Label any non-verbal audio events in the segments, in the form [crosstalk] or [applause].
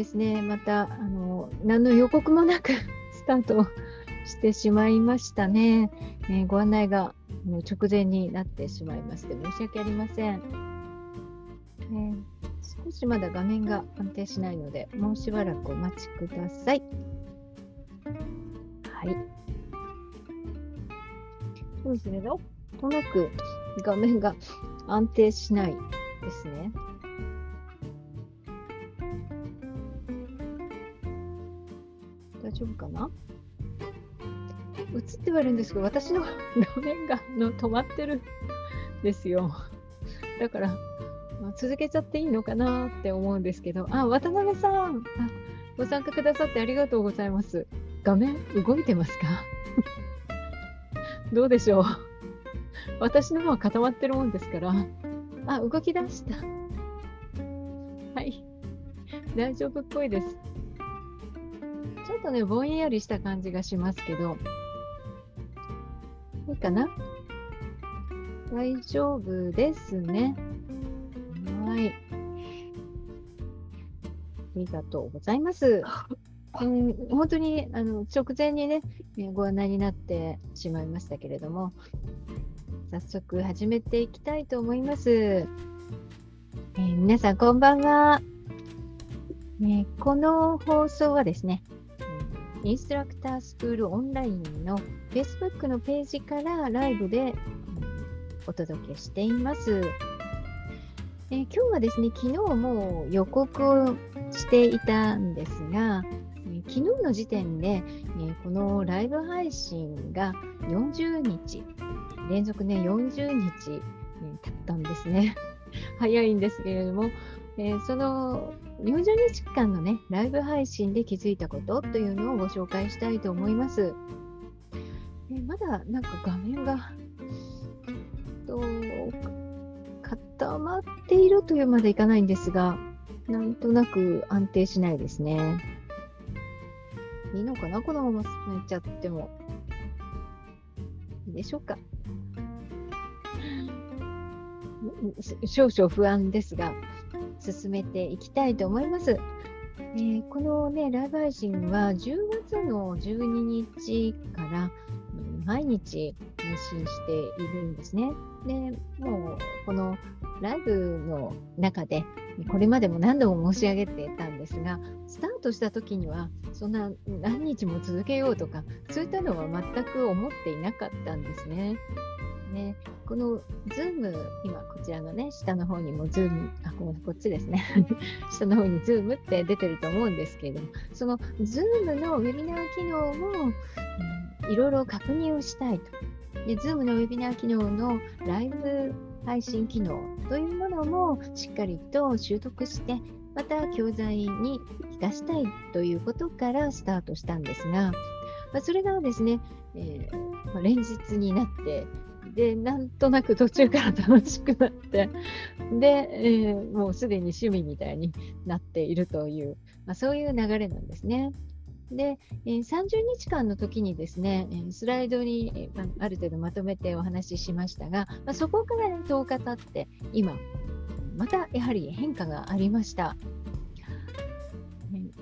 ですね、また、あの、何の予告もなく [laughs] スタートしてしまいましたね。えー、ご案内がもう直前になってしまいまして、申し訳ありません。えー、少しまだ画面が安定しないので、もうしばらくお待ちください。はい。そうですね、なんとなく画面が安定しないですね。丈夫かな？映ってはいるんですけど、私の [laughs] 画面がの止まってるんですよ。だから、まあ、続けちゃっていいのかなって思うんですけど、あ、渡辺さんあ、ご参加くださってありがとうございます。画面動いてますか？[laughs] どうでしょう？私の方は固まってるもんですから、あ、動き出した。はい。大丈夫っぽいです。ちょっとね、ぼんやりした感じがしますけど、いいかな？大丈夫ですね。はい。ありがとうございます。[laughs] うん、本当にあの直前にね、ご案内になってしまいましたけれども、早速始めていきたいと思います。えー、皆さん、こんばんは、えー、この放送はですね、インストラクタースクールオンラインの Facebook のページからライブでお届けしています。え、今日はですね、昨日も予告していたんですが、え、昨日の時点で、え、このライブ配信が40日、連続ね、40日、え経ったんですね。[laughs] 早いんですけれども、えその40日間のね、ライブ配信で気づいたことというのをご紹介したいと思います。えまだなんか画面が、と固まっているというまでいかないんですが、なんとなく安定しないですね。いいのかな？このまま進めちゃっても。いいでしょうか？少々不安ですが、進めていきたいと思います。えー、このね、ライブ配信は10月の12日から毎日配信しているんですね。で、もうこのライブの中で、これまでも何度も申し上げてたんですが、スタートした時には、そんな何日も続けようとか、そういったのは全く思っていなかったんですね。ね。このズーム、今こちらのね、下の方にもズーム、あ、ここっちですね。[laughs] 下の方にズームって出てると思うんですけれども、そのズームのウェビナー機能も、うん、いろいろ確認をしたいと。で、ズームのウェビナー機能のライブ配信機能というものもしっかりと習得して、また教材に生かしたいということからスタートしたんですが、まあ、それがですね、えーまあ、連日になってで、なんとなく途中から楽しくなって、で、えー、もうすでに趣味みたいになっているという、まあ、そういう流れなんですね。で、えー、30日間の時にですね、スライドにある程度まとめてお話ししましたが、まあ、そこから、ね、10日経って、今、またやはり変化がありました。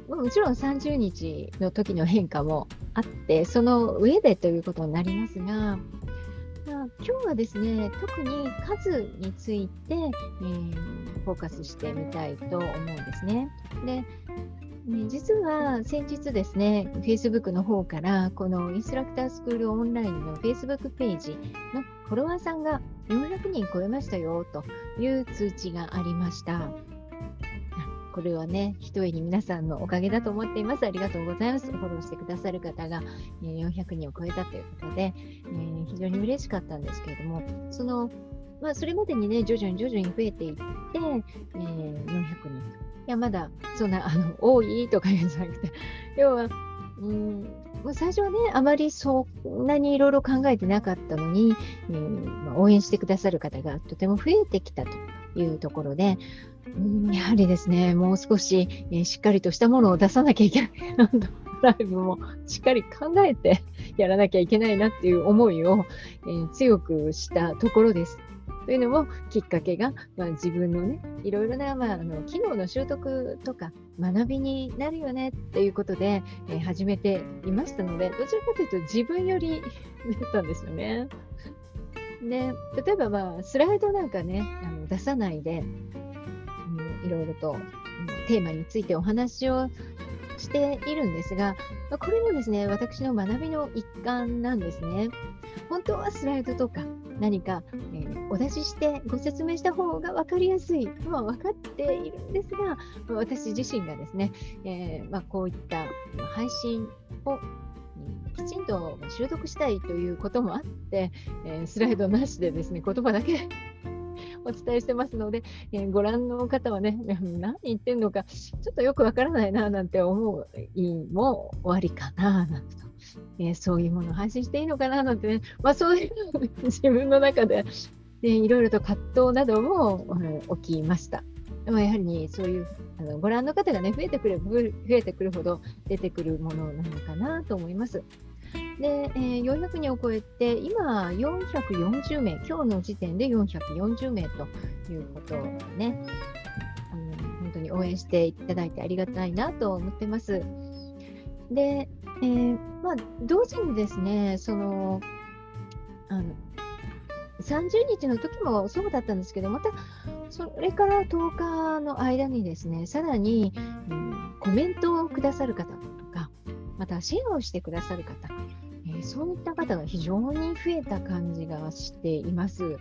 もちろん30日の時の変化もあって、その上でということになりますが、今日はですね、特に数について、えー、フォーカスしてみたいと思うんですね。で、実は先日ですね、Facebook の方からこのインストラクタースクールオンラインの Facebook ページのフォロワーさんが400人超えましたよという通知がありました。これはね、ひとえに皆さんのおかげだと思っています。ありがとうございます。フォローしてくださる方が、400人を超えたということで、えー、非常に嬉しかったんですけれども、その、まあ、それまでにね、徐々に徐々に増えていって、えー、400人。いや、まだ、そんな、あの、多いとか言うんじゃなくて、[laughs] 要は、うん、もう最初はね、あまりそんなにいろいろ考えてなかったのに、うんまあ、応援してくださる方がとても増えてきたというところで、うん、やはりですね、もう少し、えー、しっかりとしたものを出さなきゃいけないなと、[laughs] ライブもしっかり考えて [laughs] やらなきゃいけないなっていう思いを、えー、強くしたところです。というのもきっかけが、まあ、自分のねいろいろな、まあ、あの機能の習得とか学びになるよねっていうことで、えー、始めていましたのでどちらかというと自分よりだったんですよね。で例えば、まあ、スライドなんかねあの出さないで、うん、いろいろとテーマについてお話をしているんですが、これもですね、私の学びの一環なんですね。本当はスライドとか何か、えー、お出ししてご説明した方が分かりやすいのは分かっているんですが、私自身がですね、えー、まあ、こういった配信をきちんと習得したいということもあって、えー、スライドなしでですね、言葉だけ [laughs] お伝えしてますので、えー、ご覧の方はね、[laughs] 何言ってんのか、ちょっとよくわからないななんて思うも終わりかななんてと、えー、そういうものを配信していいのかななんてね、まあ、そういう自分の中で、でいろいろと葛藤なども、起きました。でもやはり、そういうあのご覧の方がね増えてくる増えてくるほど出てくるものなのかなと思います。で、えー、400人を超えて、今440名、今日の時点で440名ということでね、あの本当に応援していただいてありがたいなと思ってます。で、えー、まあ、同時にですね、その、あの30日の時もそうだったんですけど、またそれから10日の間にですね、さらに、うん、コメントをくださる方、またシェアをしてくださる方、えー、そういった方が非常に増えた感じがしています。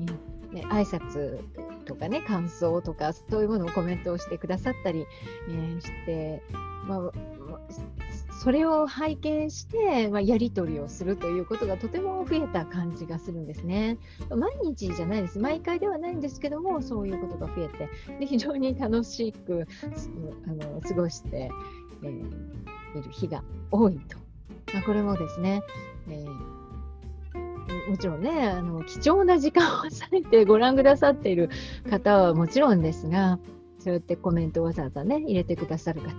えね、挨拶とかね、感想とか、そういうものをコメントをしてくださったり、えー、して、まあ、それを拝見して、まあ、やり取りをするということがとても増えた感じがするんですね。毎日じゃないです。毎回ではないんですけども、そういうことが増えて、で非常に楽しくあの過ごして、えー、いる日が多いと。まあ、これもですね、えー、もちろんねあの、貴重な時間を割いてご覧くださっている方はもちろんですが、そうやってコメントをわざわざね、入れてくださる方。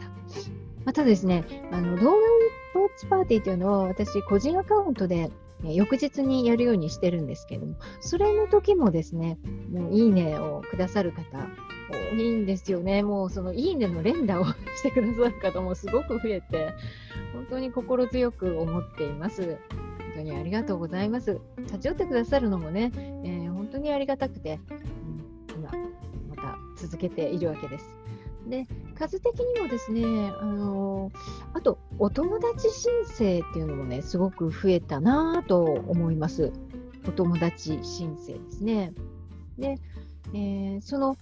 またですね、あの動画ウォッチパーティーというのは私、個人アカウントで翌日にやるようにしてるんですけども、それの時もですね、もういいねをくださる方、多いんですよね。もうそのいいねの連打をしてくださる方もすごく増えて、本当に心強く思っています。本当にありがとうございます。立ち寄ってくださるのもね、えー、本当にありがたくて、うん、今、また続けているわけです。で、数的にもですね、あの、あと、お友達申請っていうのもね、すごく増えたなと思います。お友達申請ですね。で、えー、その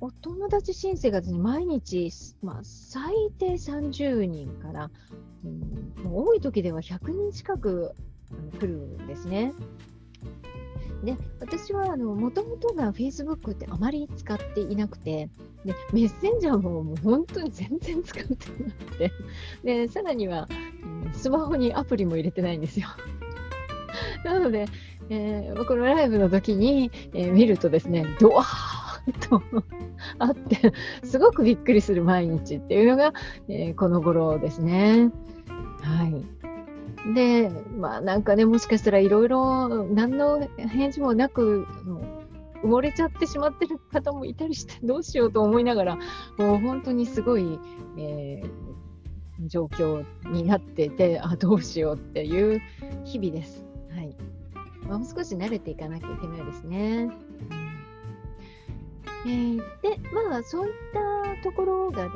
お友達申請がですね、毎日、まあ、最低30人から、うん、多い時では100人近く来るんですね。で私はもともとが Facebook ってあまり使っていなくてでメッセンジャーももう本当に全然使ってなくてでさらには、うん、スマホにアプリも入れてないんですよ。[laughs] なので、えー、このライブの時に、えー、見るとですねドワーッとあって、すごくびっくりする毎日っていうのが、えー、この頃ですね。はい。で、まあなんかね、もしかしたらいろいろ何の返事もなく、埋もれちゃってしまってる方もいたりして、どうしようと思いながら、もう本当にすごい、えー、状況になってて、あ、どうしようっていう日々です。はいまあ。もう少し慣れていかなきゃいけないですね。えー、で、まあ、そういったところがね、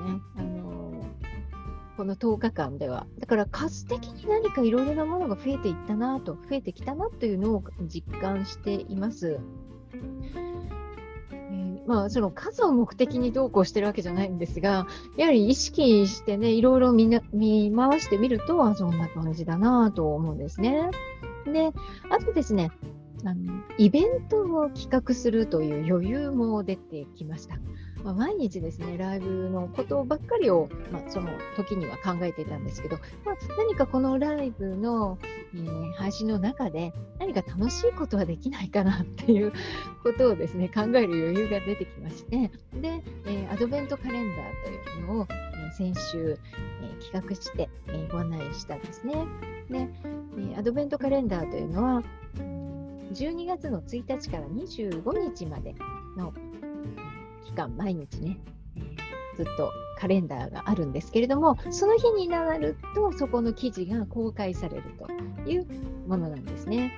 この10日間では、だから数的に何かいろいろなものが増えていったなと、増えてきたなというのを実感しています。まあ、その数を目的にどうこうしてるわけじゃないんですが、やはり意識してね、いろいろ見見回してみると、あ、そんな感じだなと思うんですね。で、あとですね、あのイベントを企画するという余裕も出てきました。まあ、毎日ですね、ライブのことばっかりを、まあ、その時には考えていたんですけど、まあ、何かこのライブの、えー、配信の中で何か楽しいことはできないかなっていう [laughs] ことをですね、考える余裕が出てきまして、で、えー、アドベントカレンダーというのを、先週、え企画して、えご案内したんですね。で、えアドベントカレンダーというのは、12月の1日から25日までの期間、毎日ね、ずっとカレンダーがあるんですけれども、その日になると、そこの記事が公開されるというものなんですね。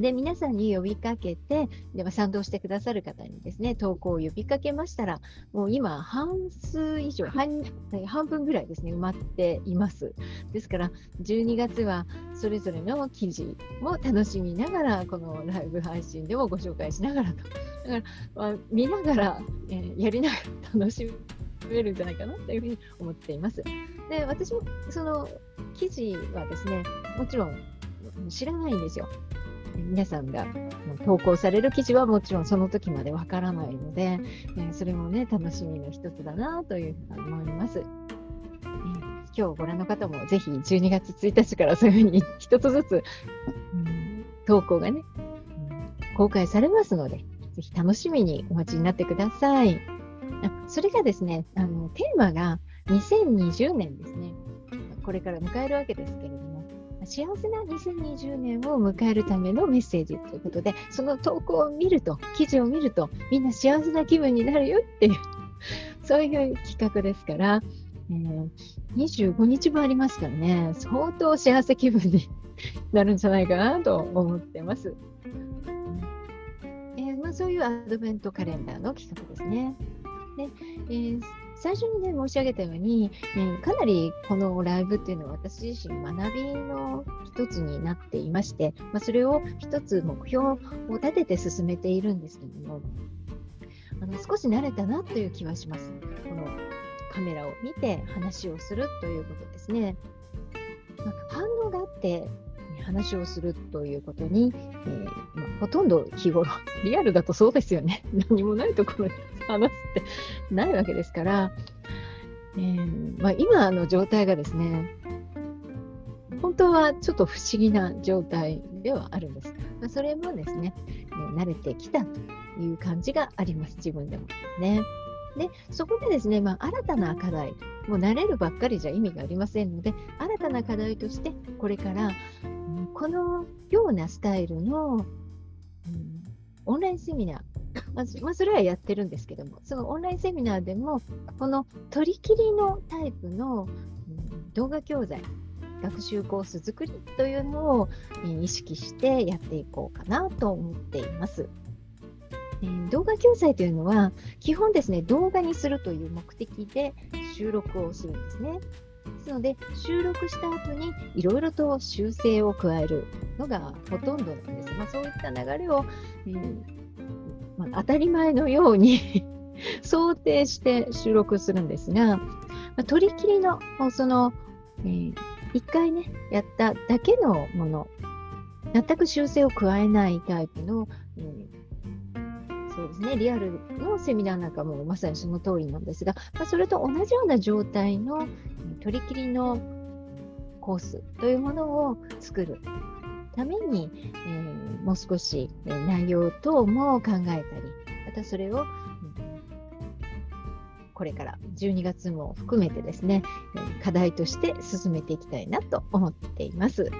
で、皆さんに呼びかけて、では賛同してくださる方にですね、投稿を呼びかけましたら、もう今、半数以上、半半分ぐらいですね、埋まっています。ですから、12月はそれぞれの記事も楽しみながら、このライブ配信でもご紹介しながらと。だから、まあ、見ながら、えー、やりながら楽しめるんじゃないかなというふうに思っています。で、私もその記事はですね、もちろん知らないんですよ。皆さんが投稿される記事はもちろんその時までわからないので、えそれもね、楽しみの一つだなというふうに思います。え今日ご覧の方もぜひ12月1日からそういうふうに一つずつ、うん、投稿がね、公開されますので、ぜひ楽しみにお待ちになってください。あそれがですね、あのテーマが2020年ですね。これから迎えるわけですけれど、幸せな2020年を迎えるためのメッセージということで、その投稿を見ると、記事を見ると、みんな幸せな気分になるよっていう、[laughs] そういう企画ですから、えー、25日もありますからね、相当幸せ気分になるんじゃないかなと思ってます。えー、まあ、そういうアドベントカレンダーの企画ですね。でえー最初にね、申し上げたように、ね、かなりこのライブっていうのは私自身学びの一つになっていまして、まあ、それを一つ目標を立てて進めているんですけども、あの少し慣れたなという気はします。このカメラを見て話をするということですね。まあ、反応があって話をするということに、えー、まあ、ほとんど日頃、[laughs] リアルだとそうですよね。[laughs] 何もないところで話すってないわけですから、えー、まあ、今の状態がですね、本当はちょっと不思議な状態ではあるんです。まあ、それもですね、えー、慣れてきたという感じがあります、自分でもね。で、そこでですね、まあ、新たな課題、もう慣れるばっかりじゃ意味がありませんので、新たな課題として、これから、このようなスタイルの、うん、オンラインセミナー、まず、まあ、それはやってるんですけども、そのオンラインセミナーでも、この取り切りのタイプの、うん、動画教材、学習コース作りというのを、え、意識してやっていこうかなと思っています。え、動画教材というのは、基本ですね、動画にするという目的で収録をするんですね。ですので、収録した後にいろいろと修正を加えるのがほとんどなんです。まあ、そういった流れを、えー、まあ、当たり前のように [laughs] 想定して収録するんですが、まあ、取り切りのその、えー、1回ね、やっただけのもの、全く修正を加えないタイプの、えー、そうですね、リアルのセミナーなんかもまさにその通りなんですが、まあ、それと同じような状態の取り切りのコースというものを作るために、えー、もう少し、え、内容等も考えたり、またそれを、うん、これから12月も含めてですね、え課題として進めていきたいなと思っています。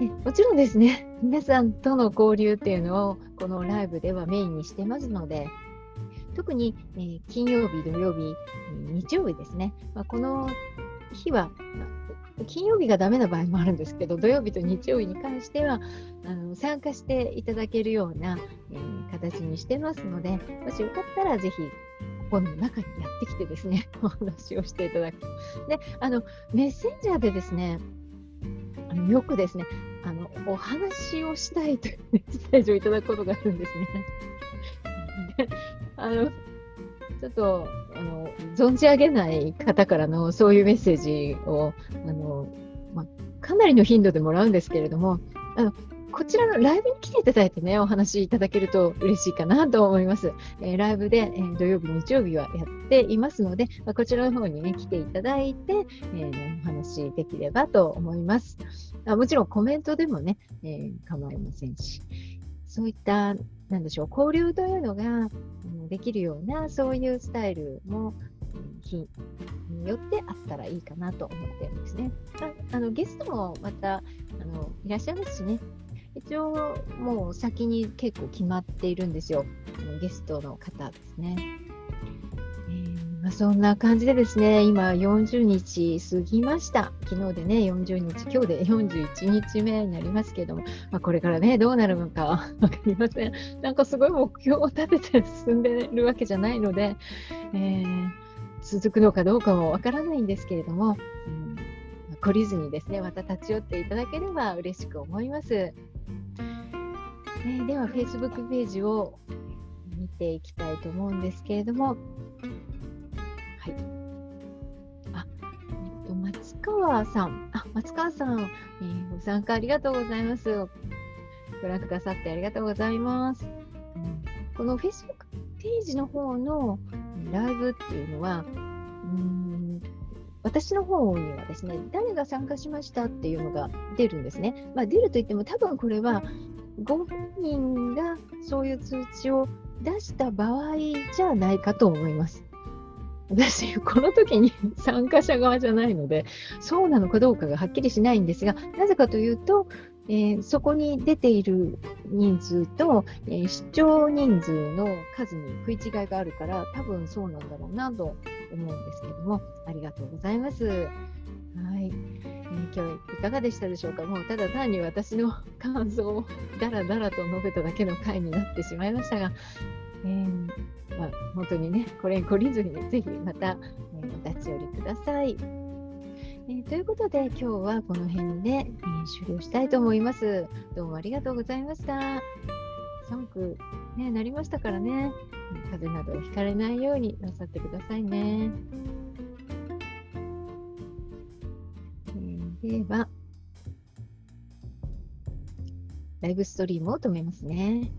えもちろんですね、皆さんとの交流っていうのをこのライブではメインにしてますので、特に、えー、金曜日、土曜日、日曜日ですね、まあ、この日は、金曜日がダメな場合もあるんですけど、土曜日と日曜日に関してはあの参加していただけるような、えー、形にしてますので、もしよかったらぜひこの中にやってきてですね、[laughs] お話をしていただくと。で、あの、メッセンジャーでですね、あのよくですね、あの、お話をしたいというメッセージをいただくことがあるんですね。あの、ちょっと、あの、存じ上げない方からのそういうメッセージを、あの、まかなりの頻度でもらうんですけれども、あの、こちらのライブに来ていただいてね、お話いただけると嬉しいかなと思います。えー、ライブで、えー、土曜日、日曜日はやっていますので、まあ、こちらの方にね、来ていただいて、えー、お話できればと思います。あもちろんコメントでもね、え構いませんし、そういったなんでしょう、交流というのができるような、そういうスタイルも日によってあったらいいかなと思ってるんですね。あのゲストもまたあのいらっしゃいますしね。一応、もう先に結構決まっているんですよ。ゲストの方ですね。まあ、そんな感じでですね、今40日過ぎました。昨日でね、40日、今日で41日目になりますけれども、まあ、これからね、どうなるのか [laughs] わかりません。なんかすごい目標を立てて進んでるわけじゃないので、えー、続くのかどうかもわからないんですけれども、うん懲りずにですね、また立ち寄っていただければ嬉しく思います。えー、では、Facebook ページを見ていきたいと思うんですけれども、川さん、あ、松川さん、えー、ご参加ありがとうございます。ご覧くださってありがとうございます。この Facebook ページの方のライブっていうのは、うん私の方にはですね、誰が参加しましたっていうのが出るんですね。まあ、出るといっても、多分これはご本人がそういう通知を出した場合じゃないかと思います。私、この時に参加者側じゃないので、そうなのかどうかがはっきりしないんですが、なぜかというと、えー、そこに出ている人数と、えー、視聴人数の数に食い違いがあるから、多分そうなんだろうなと思うんですけども、ありがとうございます。はい。今日いかがでしたでしょうか？もうただ単に私の感想をだらだらと述べただけの回になってしまいましたが、えー、本当にね、これに懲りずに、ぜひまた、え、お立ち寄りください。えー、ということで、今日はこの辺で、えー、終了したいと思います。どうもありがとうございました。寒く、ね、なりましたからね、風邪などひかれないようになさってくださいね。えでは、ライブストリームを止めますね。